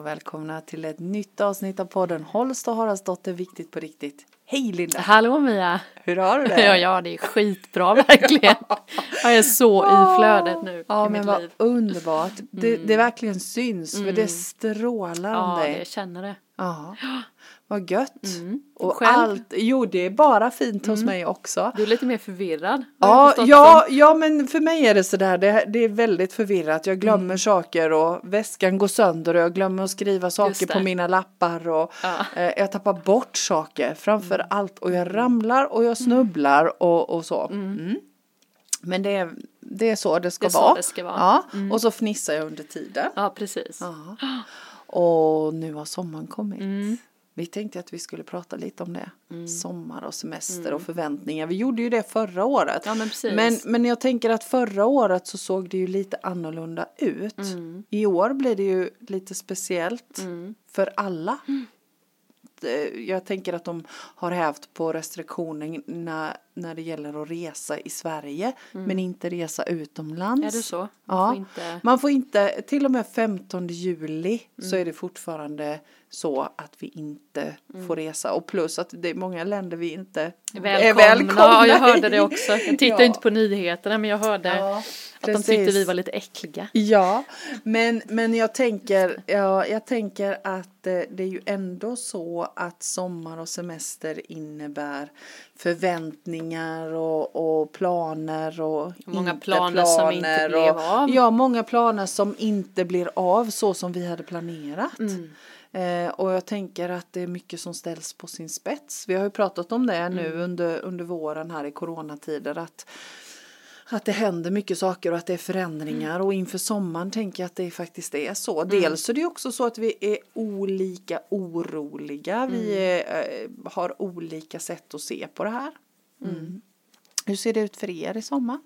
och välkomna till ett nytt avsnitt av podden Holst och Haraldsdotter Viktigt på riktigt. Hej Linda! Hallå Mia! Hur har du det? Ja, ja det är skitbra verkligen. Jag är så i flödet nu Ja i men mitt vad liv. underbart. Det, det verkligen syns för det strålar om Ja, dig. jag känner det. Ja. Vad gött. Och Själv? allt, jo det är bara fint hos mig också. Du är lite mer förvirrad. Ja, ja, som. ja, men för mig är det sådär, det, det är väldigt förvirrat. Jag glömmer Mm. saker och väskan går sönder och jag glömmer att skriva saker på mina lappar och Ja. eh, jag tappar bort saker framför allt och jag ramlar och jag snubblar och, och så. Mm. Men det är, det är så det ska Det vara. det ska vara. Ja, och så fnissar jag under tiden. Ja, precis. Ja. Och nu har sommaren kommit. Mm. Vi tänkte att vi skulle prata lite om det. Sommar och semester och förväntningar. Vi gjorde ju det förra året. Ja, men precis. Men, men jag tänker att förra året så såg det ju lite annorlunda ut. Mm. I år blir det ju lite speciellt för alla. Mm. Det- Jag tänker att de har hävt på restriktionerna när det gäller att resa i Sverige men inte resa utomlands. Mm. Är det så? Man Ja. får inte... Man får inte, till och med 15 juli så Mm. är det fortfarande så att vi inte Mm. får resa och plus att det är många länder vi inte Välkomna. är välkomna Ja, jag hörde det också. Jag tittade Ja. inte på nyheterna men jag hörde Ja, att de tyckte vi var lite äckliga. Ja, men, men jag tänker, ja, jag tänker att eh, det är ju ändå så att sommar och semester innebär förväntningar och, och planer och Många inte planer som inte planer blev och, av. Ja, många planer som inte blir av så som vi hade planerat. Mm. Eh, och jag tänker att det är mycket som ställs på sin spets. Vi har ju pratat om det nu Mm. under, under våren här i coronatider att att det händer mycket saker och att det är förändringar Mm. och inför sommaren tänker jag att det faktiskt är så. Dels är det också så att vi är olika oroliga. Vi Mm. är, eh, har olika sätt att se på det här. Mm. Hur ser det ut för er i sommar?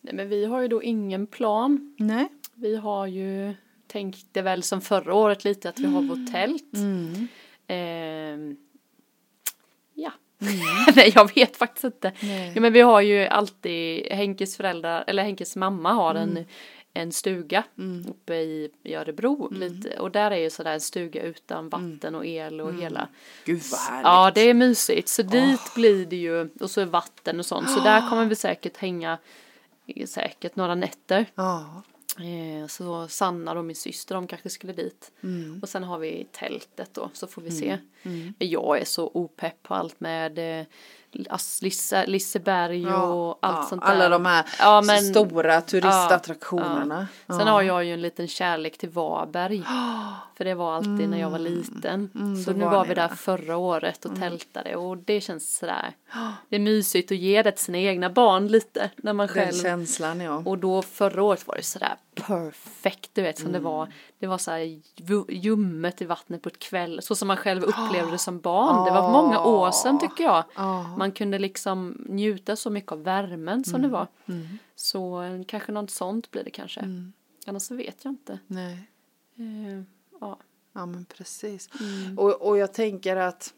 Nej, men vi har ju då ingen plan. Nej. Vi har ju tänkte väl som förra året lite att vi har vårt tält. Mm. Nej jag vet faktiskt inte. Nej. Ja, men vi har ju alltid Henkes föräldrar, eller Henkes mamma har en, en stuga uppe i, i Örebro lite. Och där är ju sådär en stuga utan vatten och el och hela. Gud vad härligt. Ja det är mysigt. Så dit blir det ju, och så är vatten och sånt. Så där kommer vi säkert hänga säkert några nätter. Ja. Eh, Så Sanna och min syster de kanske skulle dit. Mm. Och sen har vi tältet då så får vi se. Men jag är så opepp på allt med eh, Lisse, Liseberg och allt ja, sånt där. Alla de här Ja, men- stora turistattraktionerna. Ja. Sen har jag ju en liten kärlek till Varberg. För det var alltid när jag var liten. så då nu var var vi där där. förra året och tältade och det känns sådär. Det är mysigt att ge det till sina egna barn lite när man Den själv känslan ja. och då förra året var det sådär perfekt, du vet som det var. Det var såhär ju- ljummet i vattnet på ett kväll, så som man själv upplevde det som barn. Det var många år sedan tycker jag. Man kunde liksom njuta så mycket av värmen som det var. Så eh, kanske något sånt blir det kanske. Annars så vet jag inte. Nej. Eh, ja. Ja men precis. Mm. Och, och jag tänker att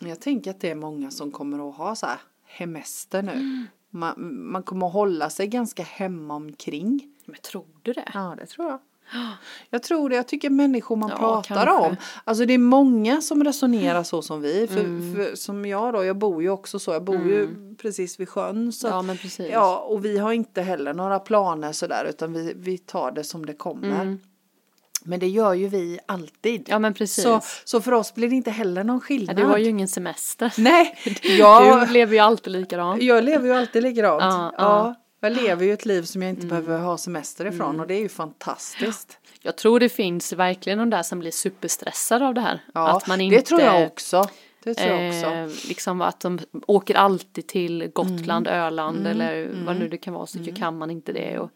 jag tänker att det är många som kommer att ha så här hemester nu. Mm. Man, man kommer att hålla sig ganska hemma omkring. Men tror du det? Ja det tror jag. Jag tror det, jag tycker människor man Ja, pratar kanske. om. Alltså det är många som resonerar så som vi. För, för, som jag då, jag bor ju också så, jag bor ju precis vid sjön. Så Ja men precis. Ja, och vi har inte heller några planer sådär utan vi, vi tar det som det kommer. Men det gör ju vi alltid. Mm. Ja men precis. Så, så för oss blir det inte heller någon ja, skillnad. du har ju ingen semester. Nej, jag, Du lever ju alltid likadant. jag lever ju alltid likadant. Ja, Ja, jag lever ju ett liv som jag inte behöver ha semester ifrån och det är ju fantastiskt. Jag tror det finns verkligen de där som blir superstressade av det här. Ja, att man inte, det tror jag också. Det tror jag också. Eh, liksom att de åker alltid till Gotland, Öland eller vad nu det kan vara så kan man inte det. Och,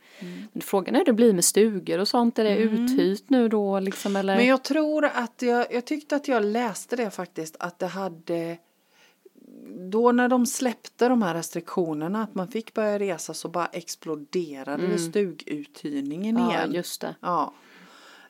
men frågan är hur det blir med stugor och sånt. Är det uthyrt nu då liksom eller? Men jag tror att jag, jag tyckte att jag läste det faktiskt att det hade då när de släppte de här restriktionerna att man fick börja resa så bara exploderade det stuguthyrningen Mm. ja, igen. just det. Ja.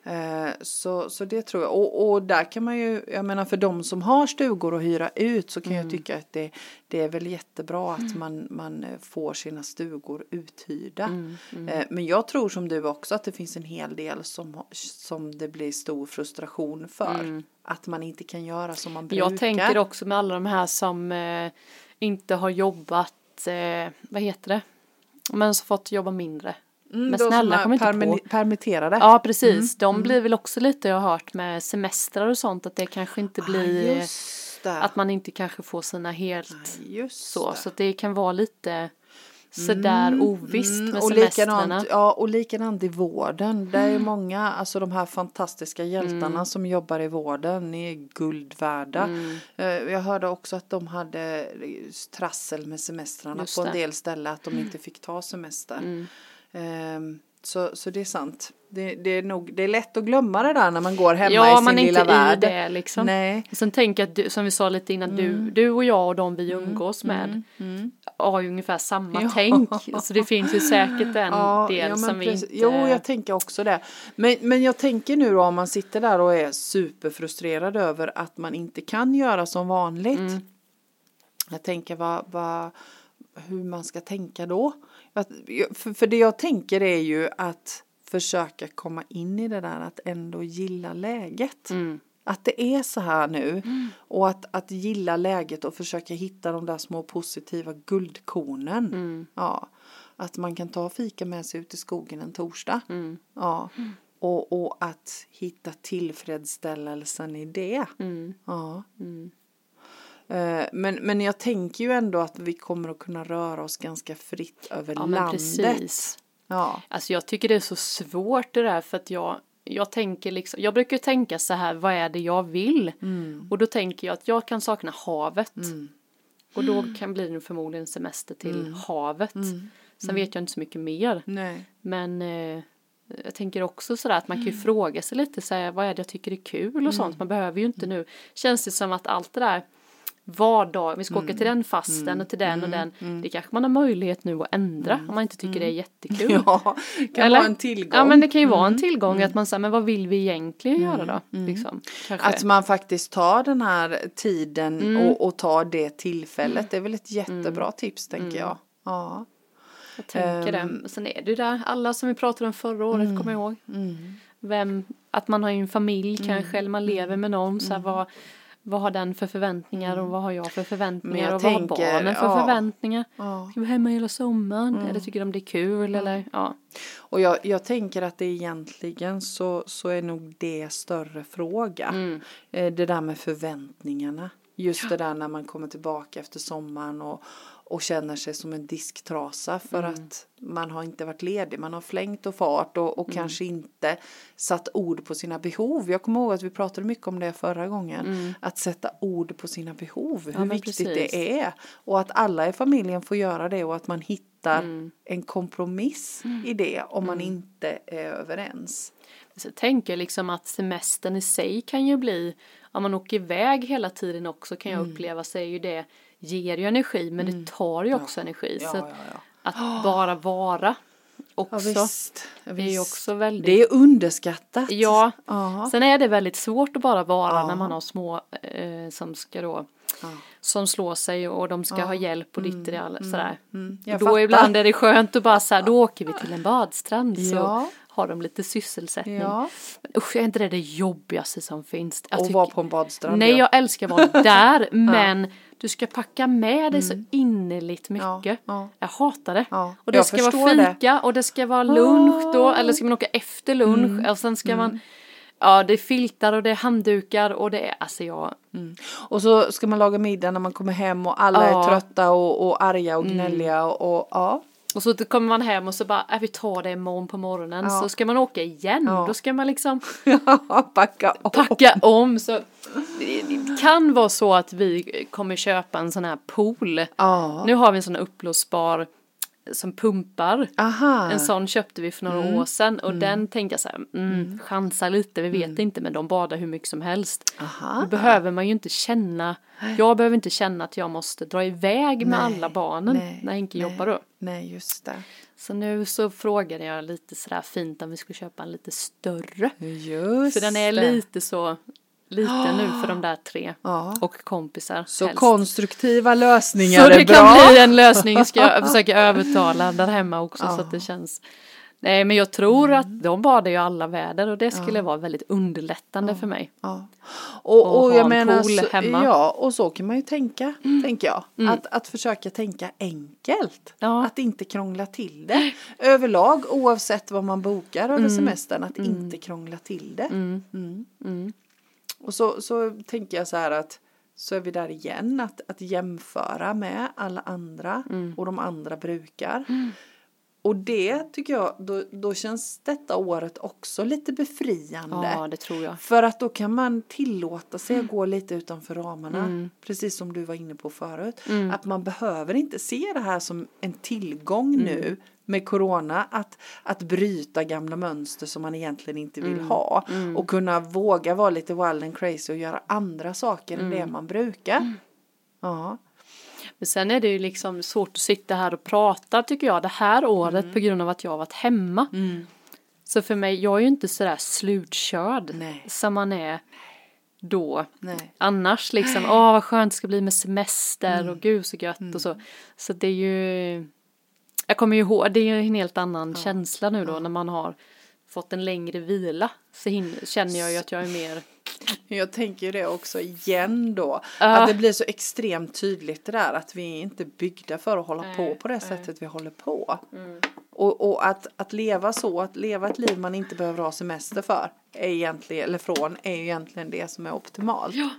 Eh, så, så det tror jag. Och, och där kan man ju, jag menar för de som har stugor att hyra ut så kan Mm. jag tycka att det, det är väl jättebra att man, man eh, får sina stugor uthyrda. Mm, Eh, men jag tror som du också att det finns en hel del som, som det blir stor frustration för. Att man inte kan göra som man brukar. Mm. Jag tänker också med alla de här som eh, inte har jobbat, eh, vad heter det, men som fått jobba mindre. Mm, men snälla, kom inte permi- på. permitterade. Ja, precis. De blir väl också lite, jag har hört, med semestrar och sånt, att det kanske inte blir, ah, just det. att man inte kanske får sina helt just så. det. Så att det kan vara lite sådär ovisst Mm, med och semestrarna. likadant, ja, och likadant i vården. Det är många, alltså de här fantastiska hjältarna Mm. som jobbar i vården är guld värda. Mm. Eh, Jag hörde också att de hade trassel med semestrarna Just på en det. Mm. del ställen, att de inte fick ta semester. Ehm, Så, så det är sant. Det, det, är nog, det är lätt att glömma det där när man går hemma Ja, i sin man är lilla inte i värld. det liksom. Nej. Sen tänker jag att du, som vi sa lite innan, du, du och jag och de vi umgås med har ju ungefär samma Ja. tänk. Så det finns ju säkert en Ja, del ja, som vi precis. inte... Jo, jag tänker också det. Men, men jag tänker nu då om man sitter där och är superfrustrerad över att man inte kan göra som vanligt. Mm. Jag tänker vad, vad, hur man ska tänka då. För, för det jag tänker är ju att försöka komma in i det där att ändå gilla läget. Mm. Att det är så här nu och att, att gilla läget och försöka hitta de där små positiva guldkornen. Mm. Ja, att man kan ta fika med sig ut i skogen en torsdag. Mm. Ja, och, och att hitta tillfredsställelsen i det. Mm. Ja. Eh, Men, men jag tänker ju ändå att vi kommer att kunna röra oss ganska fritt över Ja, landet. precis. Ja. Alltså jag tycker det är så svårt det där för att jag, jag tänker liksom, jag brukar tänka så här, vad är det jag vill? Mm. Och då tänker jag att jag kan sakna havet. Och då kan bli det förmodligen semester till Mm. havet. Sen vet jag inte så mycket mer. Nej. Men eh, jag tänker också sådär att man kan ju fråga sig lite så här, vad är det jag tycker är kul och sånt. Man behöver ju inte nu, känns det som att allt det där vardag, vi ska åka till den fasten och till den och den. Det kanske man har möjlighet nu att ändra om man inte tycker det är jättekul. Ja, kan Eller? vara en tillgång. Mm. Ja men det kan ju vara en tillgång att man säger men vad vill vi egentligen göra då? Liksom. Att man faktiskt tar den här tiden Mm. och, och tar det tillfället. Det är väl ett jättebra tips tänker Mm. jag. Ja. Jag tänker Ehm. det. Och sen är det ju där, alla som vi pratade om förra året, Mm. kommer jag ihåg. Vem, att man har ju en familj Mm. kanske, eller man lever med någon. Så här, vad, vad har den för förväntningar och vad har jag för förväntningar Mm. jag och vad har tänker, barnen för ja. förväntningar? Ja. Mm. Ska vi vara hemma hela sommaren? Eller tycker de det är kul? Eller, ja. Och jag, jag tänker att det egentligen så, så är nog det större fråga. Mm. Eh, Det där med förväntningarna. Just det där när man kommer tillbaka efter sommaren och, och känner sig som en disktrasa för Mm. att man har inte varit ledig. Man har flängt och fart och, Mm. och kanske inte satt ord på sina behov. Jag kommer ihåg att vi pratade mycket om det förra gången. Att sätta ord på sina behov. hur Mm. men viktigt precis. det är. Och att alla i familjen får göra det och att man hittar Mm. en kompromiss i det om man inte är överens. Så jag tänker liksom att semestern i sig kan ju bli, om man åker iväg hela tiden också kan jag Mm. uppleva så är ju det, ger ju energi men det tar ju också energi. Ja, så ja, att, ja. att bara vara Ja, också, visst. Ja, det är ju visst. också väldigt Det är underskattat. Ja, Ja. sen är det väldigt svårt att bara vara Ja. när man har små eh, som ska då Ja. som slår sig och de ska ha hjälp och ditt och det sådär. Mm, Och jag då fattar. ibland är det skönt att bara så här, då åker vi till en badstrand så Ja. Har de lite sysselsättning. Ja. Men usch, är inte det det jobbigaste som finns? Jag Och tycker- vara på en badstrand. Nej, ja. jag älskar att vara där, men du ska packa med dig så innerligt mycket. Mm. Ja, ja. Jag hatar det. Och det jag ska vara förstår det. fika och det ska vara lunch då, eller ska man åka efter lunch Mm. och sen ska man Ja, det är filtar och det är handdukar och det är, alltså jag, Och så ska man laga middag när man kommer hem och alla Ja. är trötta och, och arga och gnälliga och, och ja. Och så kommer man hem och så bara, äh, vi tar det imorgon på morgonen, Ja. så ska man åka igen, Ja. då ska man liksom Packa om. packa om så det, kan vara så att vi kommer köpa en sån här pool. Ja. Nu har vi en sån här uppblåsbar som pumpar. Aha. En sån köpte vi för några Mm. år sedan och den tänkte jag så här, mm, chansa lite, vi vet inte men de badar hur mycket som helst. Aha. Då behöver man ju inte känna, jag behöver inte känna att jag måste dra iväg med Nej, alla barnen nej, när Henke nej. jobbar då. Nej, just det. Så nu så frågade jag lite sådär fint om vi skulle köpa en lite större. Just För den är det. lite så liten nu för de där tre Ja. och kompisar. Så helst. konstruktiva lösningar Så det är bra. kan bli en lösning, ska jag försöka övertala där hemma också så att det känns Nej men jag tror Mm. att de badar ju alla väder och det skulle vara väldigt underlättande för mig. Ja. Och, Och och jag en menar, så. Mm. ja, och så kan man ju tänka, tänker jag. Att, att försöka tänka enkelt. Ja. Att inte krångla till det. Överlag, oavsett vad man bokar Mm. över semestern, att inte krångla till det. Mm. Och så, så tänker jag så här att så är vi där igen, att, att jämföra med alla andra Mm. och de andra brukar. Och det tycker jag, då, då känns detta året också lite befriande. Ja det tror jag. För att då kan man tillåta sig Mm. att gå lite utanför ramarna. Precis som du var inne på förut. Mm. Att man behöver inte se det här som en tillgång Mm. nu med corona. Att, att bryta gamla mönster som man egentligen inte vill Mm. ha. Och kunna våga vara lite wild and crazy och göra andra saker än Mm. det man brukar. Ja. Men sen är det ju liksom svårt att sitta här och prata tycker jag det här året Mm. på grund av att jag har varit hemma. Så för mig, jag är ju inte sådär slutkörd Nej. som man är då. Nej. Annars liksom, åh vad skönt det ska bli med semester Mm. och gud så gött och så. Så det är ju, jag kommer ju ihåg, det är ju en helt annan känsla nu då när man har fått en längre vila. Så känner jag ju att jag är mer, Jag tänker ju det också igen då. Ja. Att det blir så extremt tydligt det där att vi är inte byggda för att hålla Nej, på på det nej. sättet vi håller på. Och, och att, att leva så, att leva ett liv man inte behöver ha semester för, är egentligen, eller från, är ju egentligen det som är optimalt. Ja.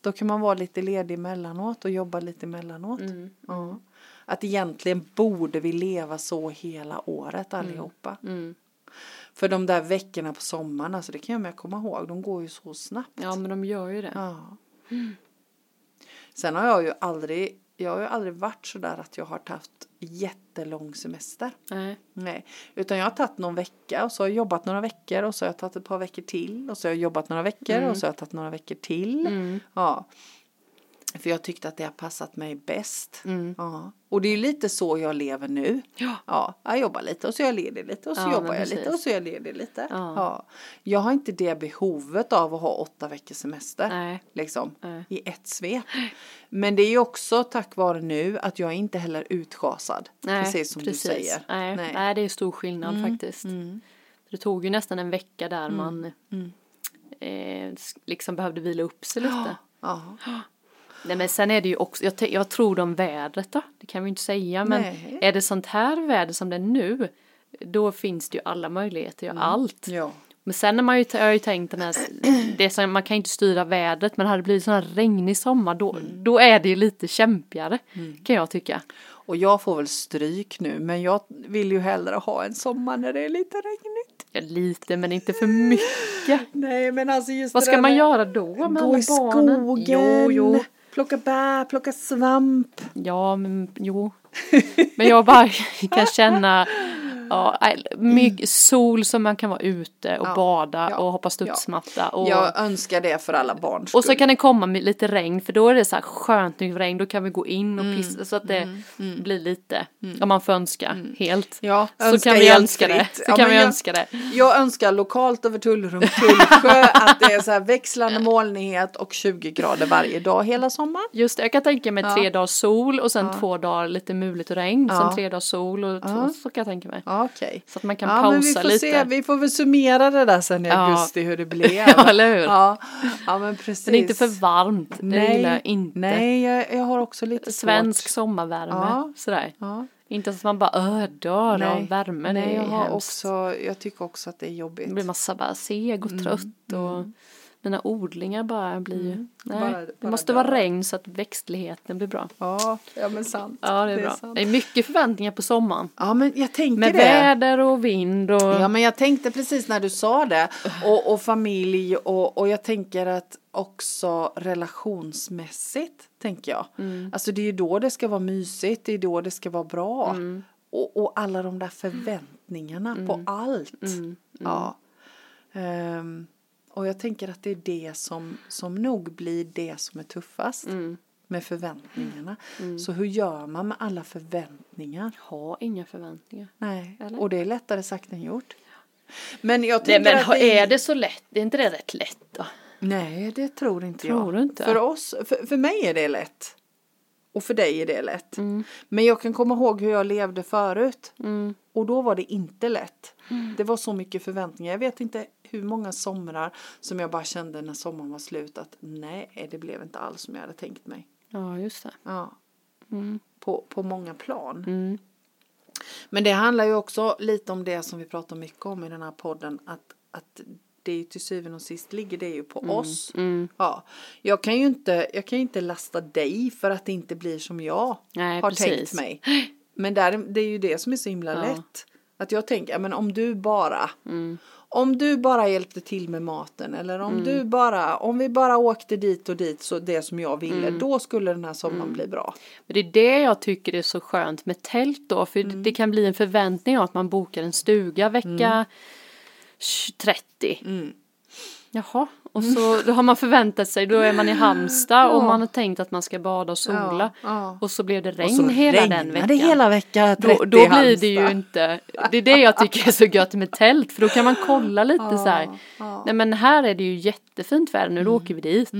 Då kan man vara lite ledig emellanåt och jobba lite emellanåt. Mm. Ja. Att egentligen borde vi leva så hela året allihopa. mm. För de där veckorna på sommaren, alltså det kan jag komma ihåg, de går ju så snabbt. ja men de gör ju det. Ja. Sen har jag ju aldrig, jag har ju aldrig varit så där att jag har haft jättelång semester. Nej. Nej, utan jag har tagit någon vecka och så har jag jobbat några veckor och så har jag tagit ett par veckor till och så har jag jobbat några veckor och så har jag tagit några veckor till. Mm. Ja. För jag tyckte att det har passat mig bäst. Mm. Ja. Och det är lite så jag lever nu. Ja. Ja, jag jobbar lite och så är jag ledig lite och så Ja, jobbar jag lite precis. och så är jag ledig lite. Ja. Ja. Jag har inte det behovet av att ha åtta veckors semester. Nej. Liksom Nej. i ett svep. Men det är ju också tack vare nu att jag är inte heller utschasad. Nej, precis som du säger. Nej, nej. det är stor skillnad faktiskt. Mm. Det tog ju nästan en vecka där man eh, s- liksom behövde vila upp sig lite. Ja. Nej men sen är det ju också, jag, jag tror om vädret då, det kan vi inte säga men Nej. är det sånt här väder som det är nu då finns det ju alla möjligheter, Mm. ja allt. Ja. Men sen har man ju, jag har ju tänkt den här, det som, man kan ju inte styra vädret men hade det blivit sån här regnig sommar då, Mm. då är det ju lite kämpigare kan jag tycka. Och jag får väl stryk nu men jag vill ju hellre ha en sommar när det är lite regnigt. Ja, lite men inte för mycket. Nej men alltså just Vad ska man med- göra då med Gå alla i barnen? skogen, Jo, jo plocka bär, plocka svamp. Ja, men jo. Men jag bara kan känna ja, mycket sol som man kan vara ute och Ja, bada ja, och hoppa studsmatta. Och, Jag önskar det för alla barns och så skull. kan det komma lite regn för då är det så här skönt med regn. Då kan vi gå in och Mm, pissa så att det blir lite, om man får önska helt. Ja, Så kan vi önska det. Så kan vi jag- önska det. Jag önskar lokalt över Tullrum, Tullsjö att det är så här växlande molnighet och 20 grader varje dag hela sommaren. Just det, jag kan tänka mig tre dagars sol och sen två dagar lite muligt och regn. Sen tre dagars sol och två, så kan jag tänka mig. Ja, okej. Så att man kan Ja, men vi pausa får lite. se, vi får väl summera det där sen i Ja. augusti hur det blev. Ja, eller hur? Ja, ja men precis. Men inte för varmt, det Nej, gillar jag inte. Nej, jag, jag har också lite Svensk svårt. sommarvärme, Ja. sådär. Ja. Inte så att man bara öh, dör av värme, Nej, det jag har hemskt. också, jag tycker också att det är jobbigt. Det blir massa bara seg och trött och mina odlingar bara blir ju, nej, Bara- det bara måste dör. vara regn så att växtligheten blir bra. Ja, ja men sant. Ja, det är, bra. sant. Det är mycket förväntningar på sommaren. Ja, men jag tänker Med det. väder och vind och Ja men jag tänkte precis när du sa det och, och familj och, och jag tänker att också relationsmässigt tänker jag. Mm. Alltså det är ju då det ska vara mysigt, det är då det ska vara bra. och, och alla de där förväntningarna på Mm. allt. Ja. Ehm, och jag tänker att det är det som, som nog blir det som är tuffast Mm. med förväntningarna. Så hur gör man med alla förväntningar? Ha inga förväntningar. Nej, Eller? och det är lättare sagt än gjort. Men jag Nej tänker men att det är det så lätt? Är inte det rätt lätt då? Nej, det tror inte Tror jag. du inte? För oss, för, för mig är det lätt. Och för dig är det lätt. Mm. Men jag kan komma ihåg hur jag levde förut. Mm. Och då var det inte lätt. Det var så mycket förväntningar. Jag vet inte hur många somrar som jag bara kände när sommaren var slut att nej, det blev inte alls som jag hade tänkt mig. Ja just det. Ja. Mm. På, på många plan. Mm. Men det handlar ju också lite om det som vi pratar mycket om i den här podden. Att, att det är till syvende och sist ligger det ju på oss. Mm. Ja, jag kan ju inte, jag kan inte lasta dig för att det inte blir som jag Nej, har precis. tänkt mig. Men där, det är ju det som är så himla Ja. lätt. Att jag tänker, men om du bara, Mm. om du bara hjälpte till med maten eller om du bara, om vi bara åkte dit och dit så det som jag ville, Mm. då skulle den här sommaren bli bra. Men det är det jag tycker är så skönt med tält då. För Mm. det kan bli en förväntning om att man bokar en stuga vecka 30. Mm. Jaha, och så då har man förväntat sig, då är man i Halmstad och man har tänkt att man ska bada och sola. Ja. Och så blev det regn hela den veckan. det hela vecka 30 då, då blir det ju inte, det är det jag tycker är så gött med tält för då kan man kolla lite så här. Nej men här är det ju jättefint väder nu, då åker vi dit.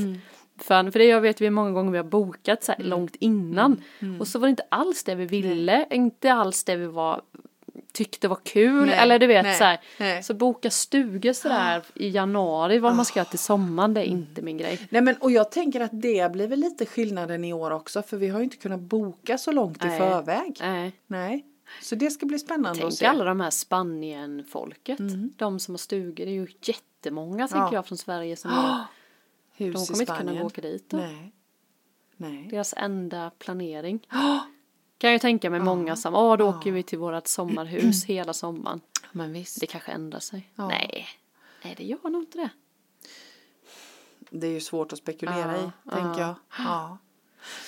För, för det jag vet vi många gånger vi har bokat så här långt innan. Och så var det inte alls det vi ville, inte alls det vi var tyckte var kul Nej, eller du vet nej, så här. nej. Så boka stugor sådär i januari vad man ska göra till sommaren det är inte min grej. Nej men och jag tänker att det blir väl lite skillnaden i år också för vi har ju inte kunnat boka så långt i förväg. Nej. Nej. Så det ska bli spännande att Tänk se. alla de här Spanien-folket. De som har stugor, det är ju jättemånga tänker Ja. jag från Sverige som är, Hus de kommer inte kunna åka dit då. Nej. Nej. Deras enda planering. Kan jag tänka mig många som, åh då åker vi till vårat sommarhus hela sommaren. Men visst. Det kanske ändrar sig. Ja. Nej, nej det gör nog inte det. Det är ju svårt att spekulera Ja, i, ja. tänker jag. Ja.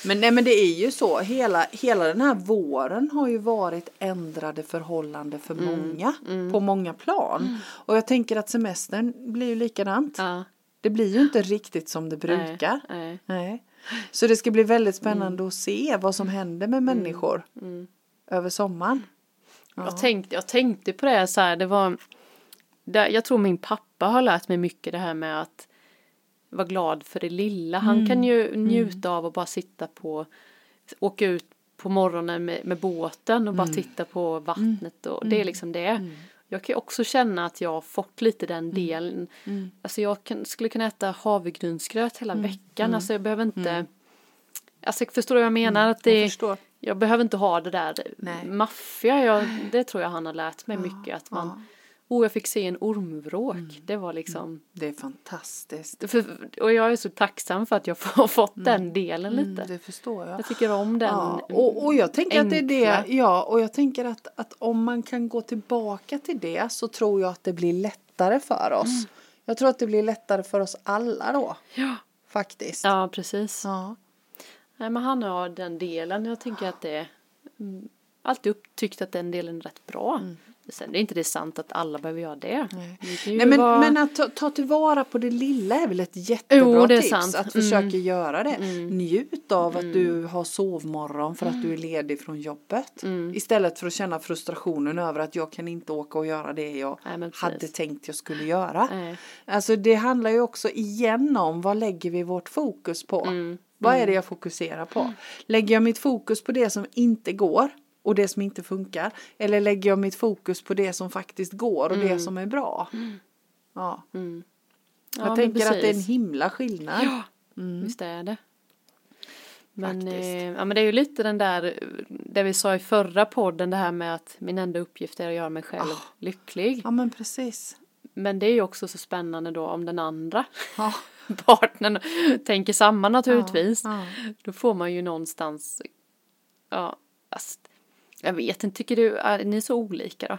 Men nej men det är ju så, hela, hela den här våren har ju varit ändrade förhållanden för Mm, många. På många plan. Och jag tänker att semestern blir ju likadant. Ja, Det blir ju inte riktigt som det brukar. nej, nej. Nej. Så det ska bli väldigt Mm. spännande att se vad som händer med människor över sommaren. Jag, tänkte, jag tänkte på det så här, det var, det, jag tror min pappa har lärt mig mycket det här med att vara glad för det lilla. Han kan ju njuta av att bara sitta på, åka ut på morgonen med, med båten och bara titta på vattnet och det är liksom det. Jag kan ju också känna att jag har fått lite den delen. Alltså jag kan, skulle kunna äta havregrynsgröt hela veckan. Alltså jag behöver inte, alltså förstår du vad jag menar? Att det, Jag förstår. jag behöver inte ha det där Nej. maffiga. Jag, det tror jag han har lärt mig mycket. Att man, oh jag fick se en ormvråk. Det var liksom, Det är fantastiskt. för, och jag är så tacksam för att jag har fått den delen lite. Mm, det förstår jag. Jag tycker om den. Ja, och, och jag tänker att det är det, enkla. ja, och jag tänker att, att om man kan gå tillbaka till det så tror jag att det blir lättare för oss. Jag tror att det blir lättare för oss alla då, Ja. faktiskt. ja, precis. Ja. Nej, men han har den delen. Jag tänker att det mm, alltid upp, tyckt att den delen är rätt bra. Sen är inte det sant att alla behöver göra det. Nej. Det Nej, men, vara- men att ta, ta tillvara på det lilla är väl ett jättebra är tips. sant. Att Mm. försöka göra det. Njut av att du har sovmorgon för att du är ledig från jobbet. Istället för att känna frustrationen över att jag kan inte åka och göra det jag Nej, hade tänkt jag skulle göra. Nej. Alltså det handlar ju också igen om vad lägger vi vårt fokus på? Mm. Vad är det jag fokuserar på? Lägger jag mitt fokus på det som inte går och det som inte funkar? Eller lägger jag mitt fokus på det som faktiskt går och det som är bra? Ja. Mm. Ja, Jag men tänker att det är en himla skillnad. Ja, visst är det. Men, eh, ja, men det är ju lite den där, det vi sa i förra podden, det här med att min enda uppgift är att göra mig själv Ah. lycklig. Ja men precis. Men det är ju också så spännande då om den andra Ja. partnern tänker samma naturligtvis. Ja, Då får man ju någonstans, ja, fast, jag vet inte, tycker du, är ni så olika då?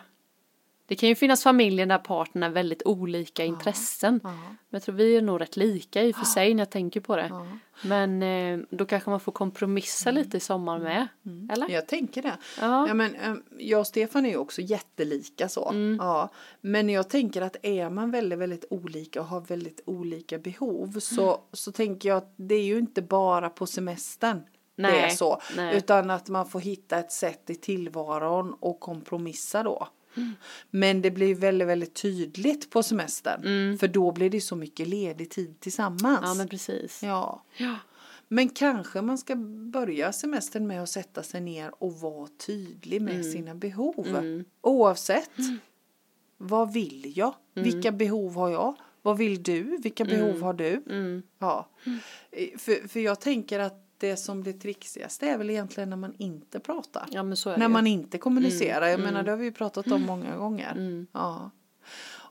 Det kan ju finnas familjer där partnerna har väldigt olika intressen. Ja. Men jag tror vi är nog rätt lika i och för sig när jag tänker på det. Ja. Men eh, då kanske man får kompromissa lite i sommar med. Eller? Jag tänker det. Ja. Ja, men, äm, jag och Stefan är ju också jättelika så. Ja. Men jag tänker att är man väldigt, väldigt olika och har väldigt olika behov så, så tänker jag att det är ju inte bara på semestern det är Nej, så. nej. Utan att man får hitta ett sätt i tillvaron och kompromissa då. Men det blir väldigt, väldigt tydligt på semestern. För då blir det så mycket ledig tid tillsammans. Ja men precis. ja. Ja. Men kanske man ska börja semestern med att sätta sig ner och vara tydlig med sina behov. Oavsett. Vad vill jag? Vilka behov har jag? Vad vill du? Vilka behov har du? Mm. Ja. Eh, För, för jag tänker att det som blir trixigast är väl egentligen när man inte pratar. ja När det man inte kommunicerar. Jag menar det har vi ju pratat om många gånger. Mm. Ja.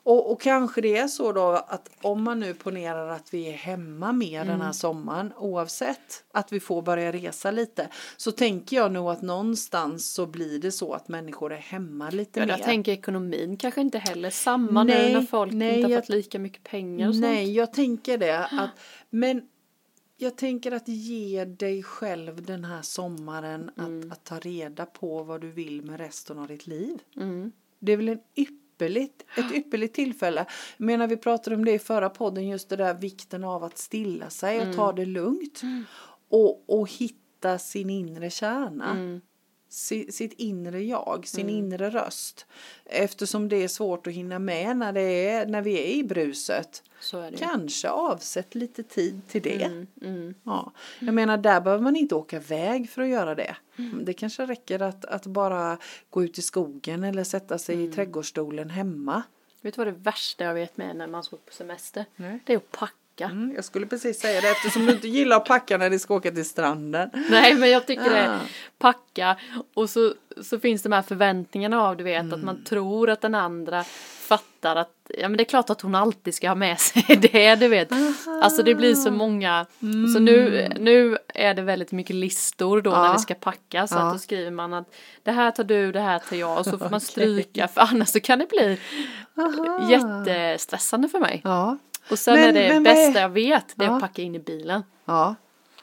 Och, och kanske det är så då att om man nu ponerar att vi är hemma mer den Mm. här sommaren oavsett att vi får börja resa lite så tänker jag nog att någonstans så blir det så att människor är hemma lite Ja, mer. jag tänker ekonomin kanske inte heller samma nu Nej, när folk nej, inte har fått lika mycket pengar och sånt. Nej, jag tänker det. Att, men jag tänker att ge dig själv den här sommaren att, att ta reda på vad du vill med resten av ditt liv. Mm. Det är väl en ypperligt, ett ypperligt tillfälle. Menar, vi pratade om det i förra podden, just det där vikten av att stilla sig och ta det lugnt. Och, och hitta sin inre kärna. Mm. Si- Sitt inre jag, sin inre röst. Eftersom det är svårt att hinna med när, det är, när vi är i bruset. Så är. Kanske avsätt lite tid till det. Mm, mm. Ja. Jag menar, där behöver man inte åka iväg för att göra det. Det kanske räcker att, att bara gå ut i skogen eller sätta sig i trädgårdsstolen hemma. Vet du vad det värsta jag vet med när man ska på semester? Nej. Det är att packa. Mm, jag skulle precis säga det eftersom du inte gillar att packa när du ska åka till stranden. Nej men jag tycker det Ah. packa och så, så finns de här förväntningarna av du vet att Mm. man tror att den andra fattar att ja men det är klart att hon alltid ska ha med sig det du vet. Alltså det blir så många så nu, nu är det väldigt mycket listor då när Mm. Ja. vi ska packa så Ja. att då skriver man att det här tar du, det här tar jag och så får man stryka för annars så kan det bli Aha. jättestressande för mig. Ja. Och sen Men- är det men vad är- bästa jag vet det är Ja. att packa in i bilen. Ja.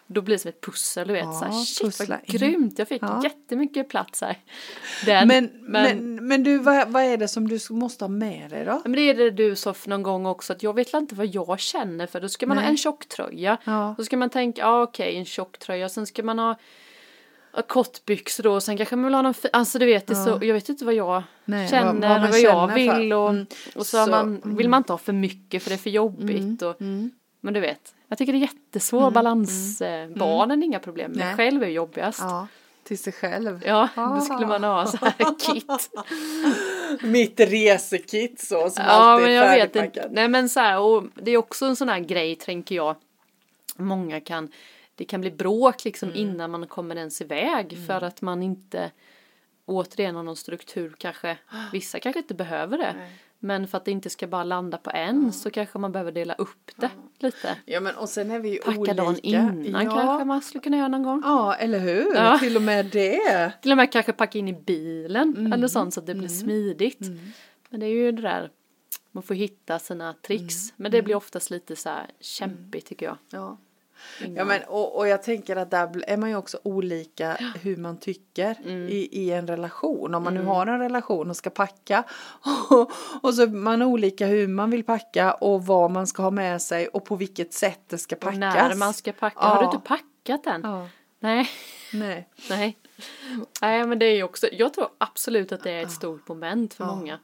Då blir det som ett pussel, du vet. Ja, så här, shit vad in. grymt, jag fick Ja. jättemycket plats här. Den, Men, men, men, men, du, vad, vad är det som du måste ha med dig då? men det är det du sa för någon gång också, att jag vet inte vad jag känner för då ska man ha Nej. en tjocktröja. Ja. Då ska man tänka, ja okej en tjocktröja, sen ska man ha ha kortbyxor då, sen kanske man vill ha någon, fi- alltså du vet, det är så, jag vet inte vad jag Nej, känner, vad- vad, vad jag vill och, Mm. och så, Så, man, vill man inte ha för mycket för det är för jobbigt och, men du vet, jag tycker det är jättesvår balans, eh, barnen är inga problem, men Nej. själv är jobbigast. Ja, till sig själv. Ja, då skulle man ha så här kit. Mitt resekit så som Ja, alltid men jag vet inte. Nej, men så här, och det är också en sån här grej, tänker jag. Många kan, det kan bli bråk liksom Mm. innan man kommer ens iväg för att man inte återigen har någon struktur kanske. Vissa kanske inte behöver det. Nej. Men för att det inte ska bara landa på en så kanske man behöver dela upp det lite. Ja men och sen är vi ju Packa olika. dagen innan ja. kanske man skulle kunna göra någon gång. Ja, eller hur? Ja. Till och med det. Till och med kanske packa in i bilen Mm. eller sånt så att det blir smidigt. Men det är ju det där, man får hitta sina tricks. Mm. Men det blir oftast lite så här kämpigt tycker jag. Ja. Ja men och, och jag tänker att där är man ju också olika hur man tycker Mm. i, i en relation. Om man nu har en relation och ska packa och, och så är man olika hur man vill packa och vad man ska ha med sig och på vilket sätt det ska Och packas. när man ska packa. Har du Ja. inte packat än? Ja, Nej. nej. Nej. Nej men det är ju också, jag tror absolut att det är ett stort moment för många.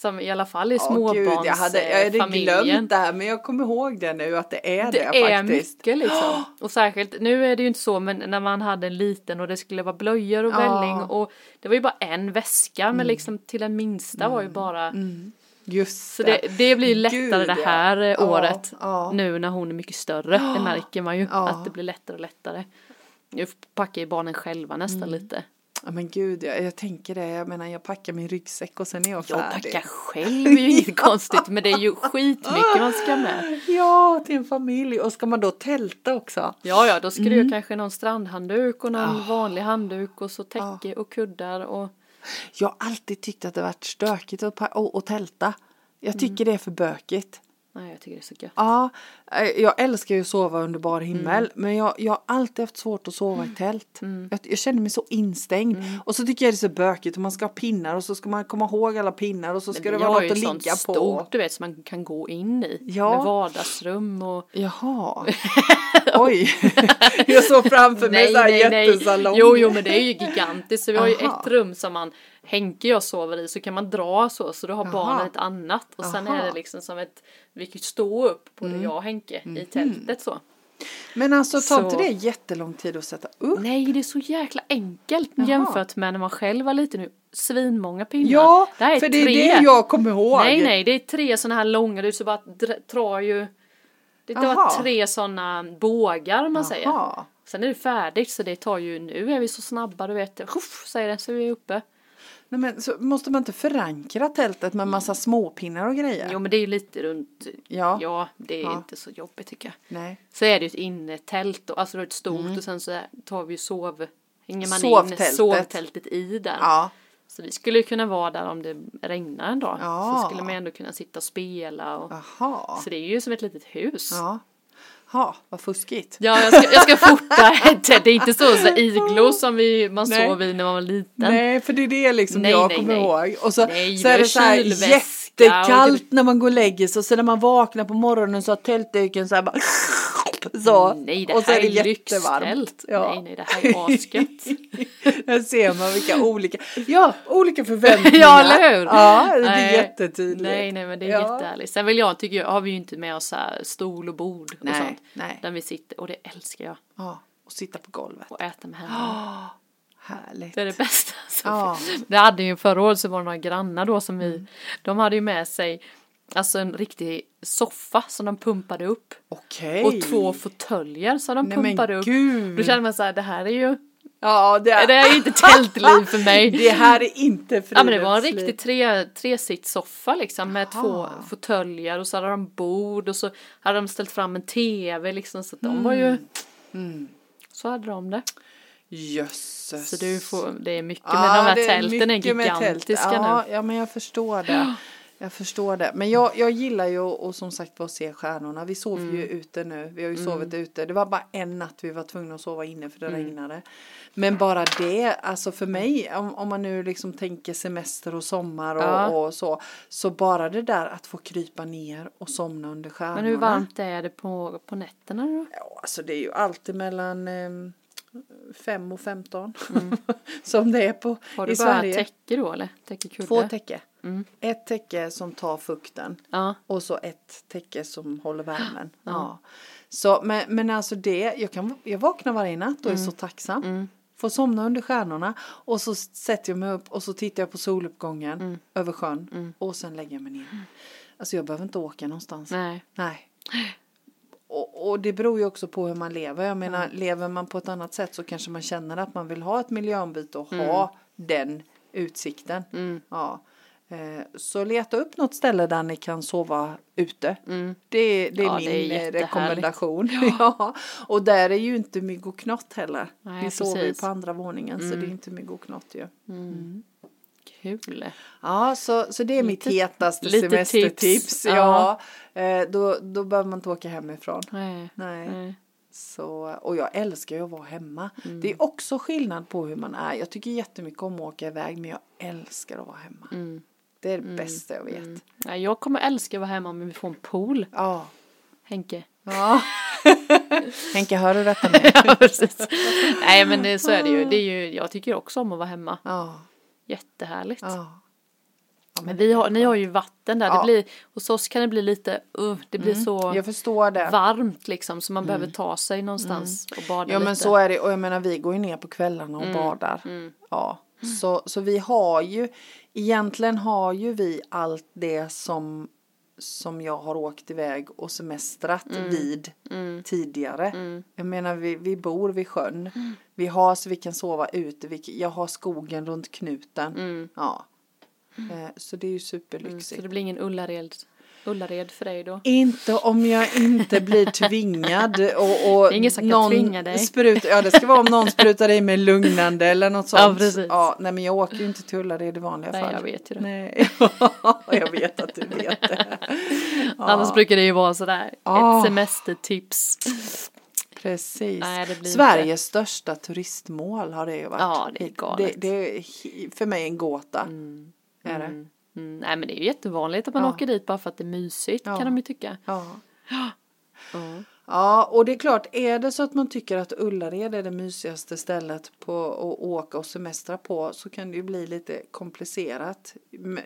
Som i alla fall i Åh, gud, jag hade, jag hade småbarnsfamiljen. glömt det här men jag kommer ihåg det nu att det är det, Det är faktiskt. mycket liksom. Och särskilt, nu är det ju inte så men när man hade en liten och det skulle vara blöjor och. Mm. välling och det var ju bara en väska men liksom till den minsta var ju bara Just Så det, det blir lättare Gud, det här eh, Ja, året ja. nu när hon är mycket större. Det märker man ju att det blir lättare och lättare. Nu packar ju barnen själva nästan Mm. lite. Ja men gud, jag, jag tänker det. Jag menar jag packar min ryggsäck och sen är jag Jag färdig. packar själv är ju inget konstigt men det är ju skitmycket man ska med. Ja, till en familj. Och ska man då tälta också? Ja ja, då ska du Mm. ju kanske någon strandhandduk och någon vanlig handduk och så täcke och kuddar och Jag har alltid tyckt att det varit stökigt att, och, och tälta. Jag tycker det är för bökigt. Nej, jag tycker det är så gött. Ja, eh, jag älskar ju att sova under bar himmel. Mm. Men jag, jag har alltid haft svårt att sova i tält. Jag, jag känner mig så instängd. Mm. Och så tycker jag det är så bökigt. Och man ska ha pinnar och så ska man komma ihåg alla pinnar. Och så ska Men det vara något att ligga på. stort, du vet, som man kan gå in i. Ja. Med vardagsrum och... Jaha. Oj. jag såg framför mig så här jättesalong. Jo, jo, men det är ju gigantiskt. Så vi har ju Aha. ett rum som man, Henke jag sover i, så kan man dra så, så då har Jaha. barnen ett annat. Och sen Aha. är det liksom som ett, vi kan stå upp, både Mm. jag och Henke, i tältet så. Men alltså tar inte det jättelång tid att sätta upp? Nej, det är så jäkla enkelt Jaha. jämfört med när man själv var liten nu. Svinmånga pinnar. Ja, det här är för det är tre. det jag kommer ihåg. Nej, nej, det är tre sådana här långa, du så bara dra- drar ju det var tre sådana bågar man säger. Jaha. Sen är det färdigt så det tar ju, nu är vi så snabba du vet, Huff, säger det så är vi uppe. Nej, men så måste man inte förankra tältet med massa småpinnar och grejer? Jo men det är ju lite runt, Ja. ja det är Ja. inte så jobbigt tycker jag. Nej. Så är det ju ett innetält, och- alltså det är ett stort och sen så tar vi ju sov, hänger man in Sovtältet. sovtältet i där. Ja. Så vi skulle kunna vara där om det regnar en dag. Ja. Så skulle man ändå kunna sitta och spela och, Jaha. så det är ju som ett litet hus. Ja. Ja, vad fuskigt. Ja, jag ska, jag ska ett, det är inte så, så iglo som vi, man Nej. sov i när man var liten. Nej, för det är det liksom Nej, jag nej, kommer nej. ihåg. Och så, Nej, så det är det så här jättekallt och när man går och lägger sig och så när man vaknar på morgonen så har tältduken så här bara så. Nej, det och så här är det är jättevarmt. Ja. Nej, nej, det här är asgött. Där ser man vilka olika, ja, olika förväntningar. Ja, eller hur? Ja, det är Nej. jättetydligt. Nej, nej, men det är Ja. jättehärligt. Sen vill jag, tycker jag, har vi ju inte med oss här stol och bord och Nej, sånt. nej. Där vi sitter, och det älskar jag. Ja, och sitta på golvet. Och äta med händerna. Härligt. Det är det bästa. Ja. Det hade ju förra året så var det några grannar då som Mm. vi, de hade ju med sig Alltså en riktig soffa som de pumpade upp. Okej. Och två fåtöljer som de Nej, men pumpade upp. gud. Då kände man så här, det här är ju, Ja, det är, det är ju inte tältliv för mig. det här är inte Ja men det var en friluftsliv. riktig tre, tresitssoffa liksom med Jaha. två fåtöljer och så hade de bord och så hade de ställt fram en tv liksom så att de var ju Mm. Så hade de det. Jösses. Så du får, det är mycket Ja, men de här tälten är gigantiska ja, nu. Ja, men jag förstår det. Jag förstår det. Men jag, jag gillar ju och som sagt att se stjärnorna. Vi sov Mm. ju ute nu. Vi har ju sovit ute. Det var bara en natt vi var tvungna att sova inne för det Mm. regnade. Men bara det, alltså för mig, om, om man nu liksom tänker semester och sommar och, Ja. och så. Så bara det där att få krypa ner och somna under stjärnorna. Men hur varmt är det på, på nätterna då? Ja, alltså det är ju alltid mellan ehm, 5 och 15 som det är på Mm. Har du i bara Sverige. täcke då eller? Täcke kudde? Två täcke. Mm. Ett täcke som tar fukten Ja. och så ett täcke som håller värmen. Ja. Så, men, men alltså det, jag, kan, jag vaknar varje natt och är så tacksam. Mm. Får somna under stjärnorna och så sätter jag mig upp och så tittar jag på soluppgången Mm. över sjön och sen lägger jag mig ner. Alltså jag behöver inte åka någonstans. Nej. Nej. Och, och det beror ju också på hur man lever. Jag menar, Mm. lever man på ett annat sätt så kanske man känner att man vill ha ett miljöombyte och Mm. ha den utsikten. Ja. Eh, Så leta upp något ställe där ni kan sova ute. Det, det är Ja, min det är eh, rekommendation. Ja. Och där är ju inte mygg och knott heller. Nej, Vi sover ju på andra våningen så det är inte mygg och knott ju. Kul. Ja, så, så det är mitt Lite- hetaste lite semestertips. tips. Ja. Eh, Då, då behöver man inte åka hemifrån. Nej. Nej. Nej. Så, och jag älskar ju att vara hemma. Mm. Det är också skillnad på hur man är. Jag tycker jättemycket om att åka iväg men jag älskar att vara hemma. Mm. Det är det bästa jag vet. Ja, jag kommer älska att vara hemma om vi får en pool. Ja. Henke. ja. Henke, hör du detta nu? ja, precis. Nej men det, så är det ju. det är ju. Jag tycker också om att vara hemma. Ja. Jättehärligt. Ja. Men vi har, ni har ju vatten där. Ja. Det blir, hos oss kan det bli lite, uh, det blir så Jag förstår det. varmt liksom så man behöver ta sig någonstans och bada Mm. Ja lite. men så är det och jag menar vi går ju ner på kvällarna och badar. Ja. Så, så vi har ju, egentligen har ju vi allt det som, som jag har åkt iväg och semestrat vid tidigare. Jag menar vi, vi bor vid sjön. Vi har så vi kan sova ute. Vi, jag har skogen runt knuten. Ja. Eh, Så det är ju så superlyxigt. det blir ingen Ullared Ullared för dig då? Inte om jag inte blir tvingad och, och ingen som kan tvinga dig. Spruta, ja det ska vara om någon sprutar i mig lugnande eller något sånt. Ja, precis. Ja, nej men jag åker ju inte till Ullared i vanliga Nej, fall. jag vet ju det. Nej, jag vet att du vet det. Annars brukar det ju vara sådär, Ja. ett semestertips. Precis. Nej, Sveriges största turistmål har det ju varit. Ja, det är galet. Det, det är för mig en gåta. Är det? Mm. Nej men det är ju jättevanligt att man Ja. åker dit bara för att det är mysigt Ja. kan de ju tycka. Ja. Ja. Ja, och det är klart, är det så att man tycker att Ullared är det mysigaste stället på att åka och semestra på så kan det ju bli lite komplicerat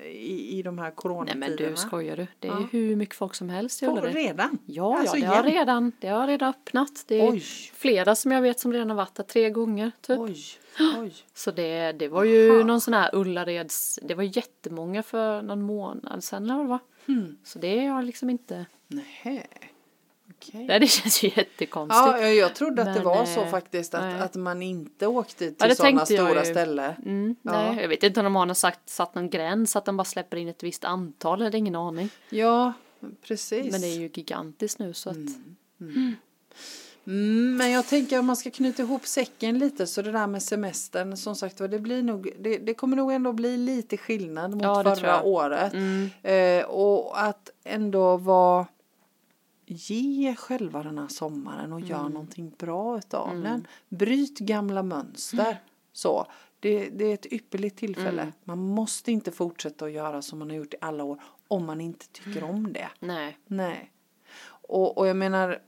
i, i de här Nej coronatiderna. men du skojar du, det är Ja. hur mycket folk som helst i Ullared. Redan? Ja, Alltså, ja det, har igen? redan, det har redan öppnat. Det är Oj. flera som jag vet som redan har varit där tre gånger typ. Oj, oj. Så det, det var ju Aha. någon sån här Ullareds, det var jättemånga för någon månad sedan eller vad det var. Hmm. Så det har liksom inte, Nähä. Okej. nej det känns ju jättekonstigt. Ja, jag, trodde att det Men, var så eh, faktiskt att, nej. att man inte åkte till Ja, det sådana stora ställen. Mm, Ja. nej, jag vet inte om de har någon sagt, satt någon gräns att de bara släpper in ett visst antal, det är ingen aning. Ja, precis. Men det är ju gigantiskt nu så att Mm, men jag tänker om man ska knyta ihop säcken lite så det där med semestern som sagt var det blir nog det, det kommer nog ändå bli lite skillnad mot Ja, det förra året. mm, Eh, och att ändå vara ge själva den här sommaren och gör någonting bra utav Mm. den. Bryt gamla mönster. Så. Det, det är ett ypperligt tillfälle. Mm. Man måste inte fortsätta att göra som man har gjort i alla år om man inte tycker om det. nej. Nej. Och, och jag menar,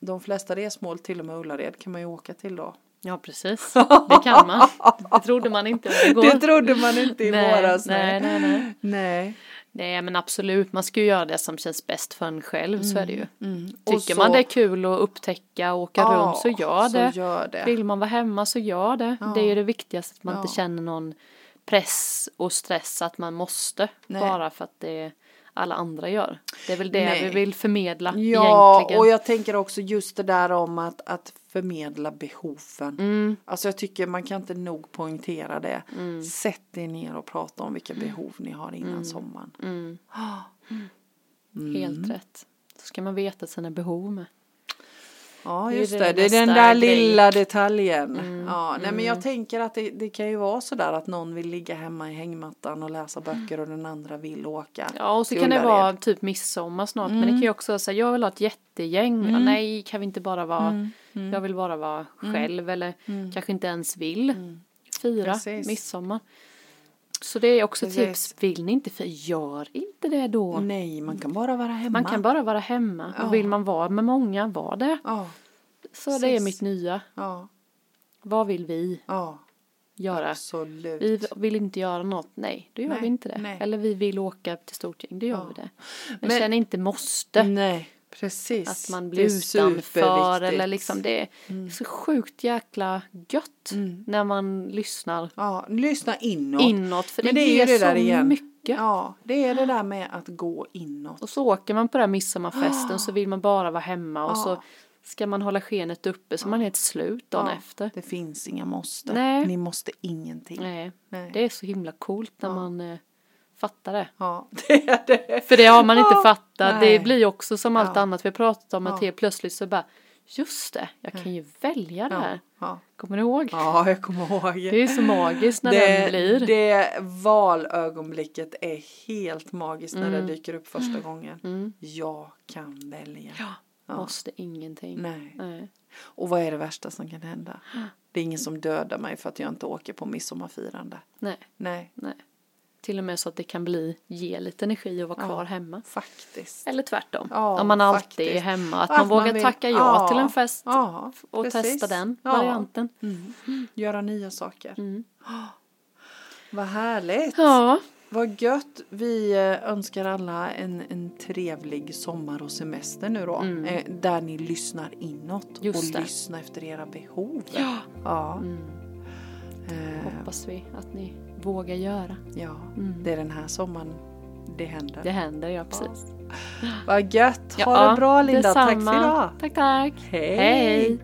de flesta resmål, till och med Ullared, kan man ju åka till då. Ja precis, det kan man. Det trodde man inte igår. Det trodde man inte i Nej, våras. nej, nej, nej. nej. Nej men absolut, man ska ju göra det som känns bäst för en själv, så är det ju. Mm. Och Tycker så- man det är kul att upptäcka och åka Ja, runt så gör så det. gör det. Vill man vara hemma så gör det. Ja. Det är ju det viktigaste, att man Ja. inte känner någon press och stress att man måste. Nej. Bara för att det alla andra gör. Det är väl det Nej. vi vill förmedla Ja, egentligen. och jag tänker också just det där om att, att förmedla behoven. Mm, Alltså jag tycker man kan inte nog poängtera det. mm, Sätt er ner och prata om vilka behov ni har innan Mm. sommaren. mm. Mm. Helt rätt. Så ska man veta sina behov med. Ja, Det är just det det. Det är den där grej. lilla detaljen. Mm, Ja, nej, men mm. jag tänker att det, det kan ju vara så där att någon vill ligga hemma i hängmattan och läsa böcker och den andra vill åka. Ja, och så kan det vara typ midsommar snart. Men det kan ju också vara så här, jag vill ha ett jättegäng. Ja, Mm. nej, kan vi inte bara vara, Mm, mm, jag vill bara vara själv eller mm. kanske inte ens vill Mm. fira Precis. midsommar. Så det är också Precis. tips, vill ni inte fira, gör inte det då. Nej, man kan bara vara hemma. Man kan bara vara hemma. Ja. Och vill man vara med många, var det. Ja, Så det är Precis. mitt nya. ja, Vad vill vi ja. göra? Absolut. Vi vill inte göra något, nej, då gör Nej, vi inte det. nej. Eller vi vill åka till stort gäng, då gör Ja. vi det. Men, Men- känn inte måste. Nej, precis. Att man blir utanför eller liksom det är Mm. så sjukt jäkla gött Mm. när man lyssnar Ja, lyssna inåt. inåt för Men det, det ger det så igen. mycket. Ja, det är det där med att gå inåt. Och så åker man på den midsommarfesten så vill man bara vara hemma och Ja. så ska man hålla skenet uppe så man är helt slut dagen Ja. efter. Det finns inga måste. Nej. Ni måste ingenting. Nej, Nej. det är så himla coolt när Ja. man fattar det. Ja, det är det. För det har man inte Ja, fattat. nej. Det blir också som allt Ja. annat vi har pratat om att helt plötsligt så bara just det, jag kan ju välja det här. Kommer du ihåg? ja, jag kommer ihåg. Det är så magiskt när den blir. det valögonblicket är helt magiskt när Mm. det dyker upp första gången. Mm. Jag kan välja. Ja, Ja. måste ingenting. Nej. Nej. Och vad är det värsta som kan hända? Det är ingen som dödar mig för att jag inte åker på midsommarfirande. Nej, Nej, nej. Till och med så att det kan bli, ge lite energi och vara Ja. kvar hemma. faktiskt. Eller tvärtom. Ja, Om man alltid faktiskt. är hemma. Att Att man man vågar vill- tacka ja, ja, till en fest Ja, och precis. testa den Ja. varianten. Mm. Göra nya saker. Mm. Vad härligt. Ja, Vad gött. Vi eh, önskar alla en, en trevlig sommar och semester nu då. Mm. Eh, där ni lyssnar inåt Just och det. lyssnar efter era behov. Ja. Ja. mm. Eh, hoppas vi att ni vågar göra. ja. Mm. Det är den här sommaren det händer. Det händer, ja precis. Vad gött. Ha Ja, det bra Linda. Tack för detsamma. idag. Tack, tack. Hej. Hej.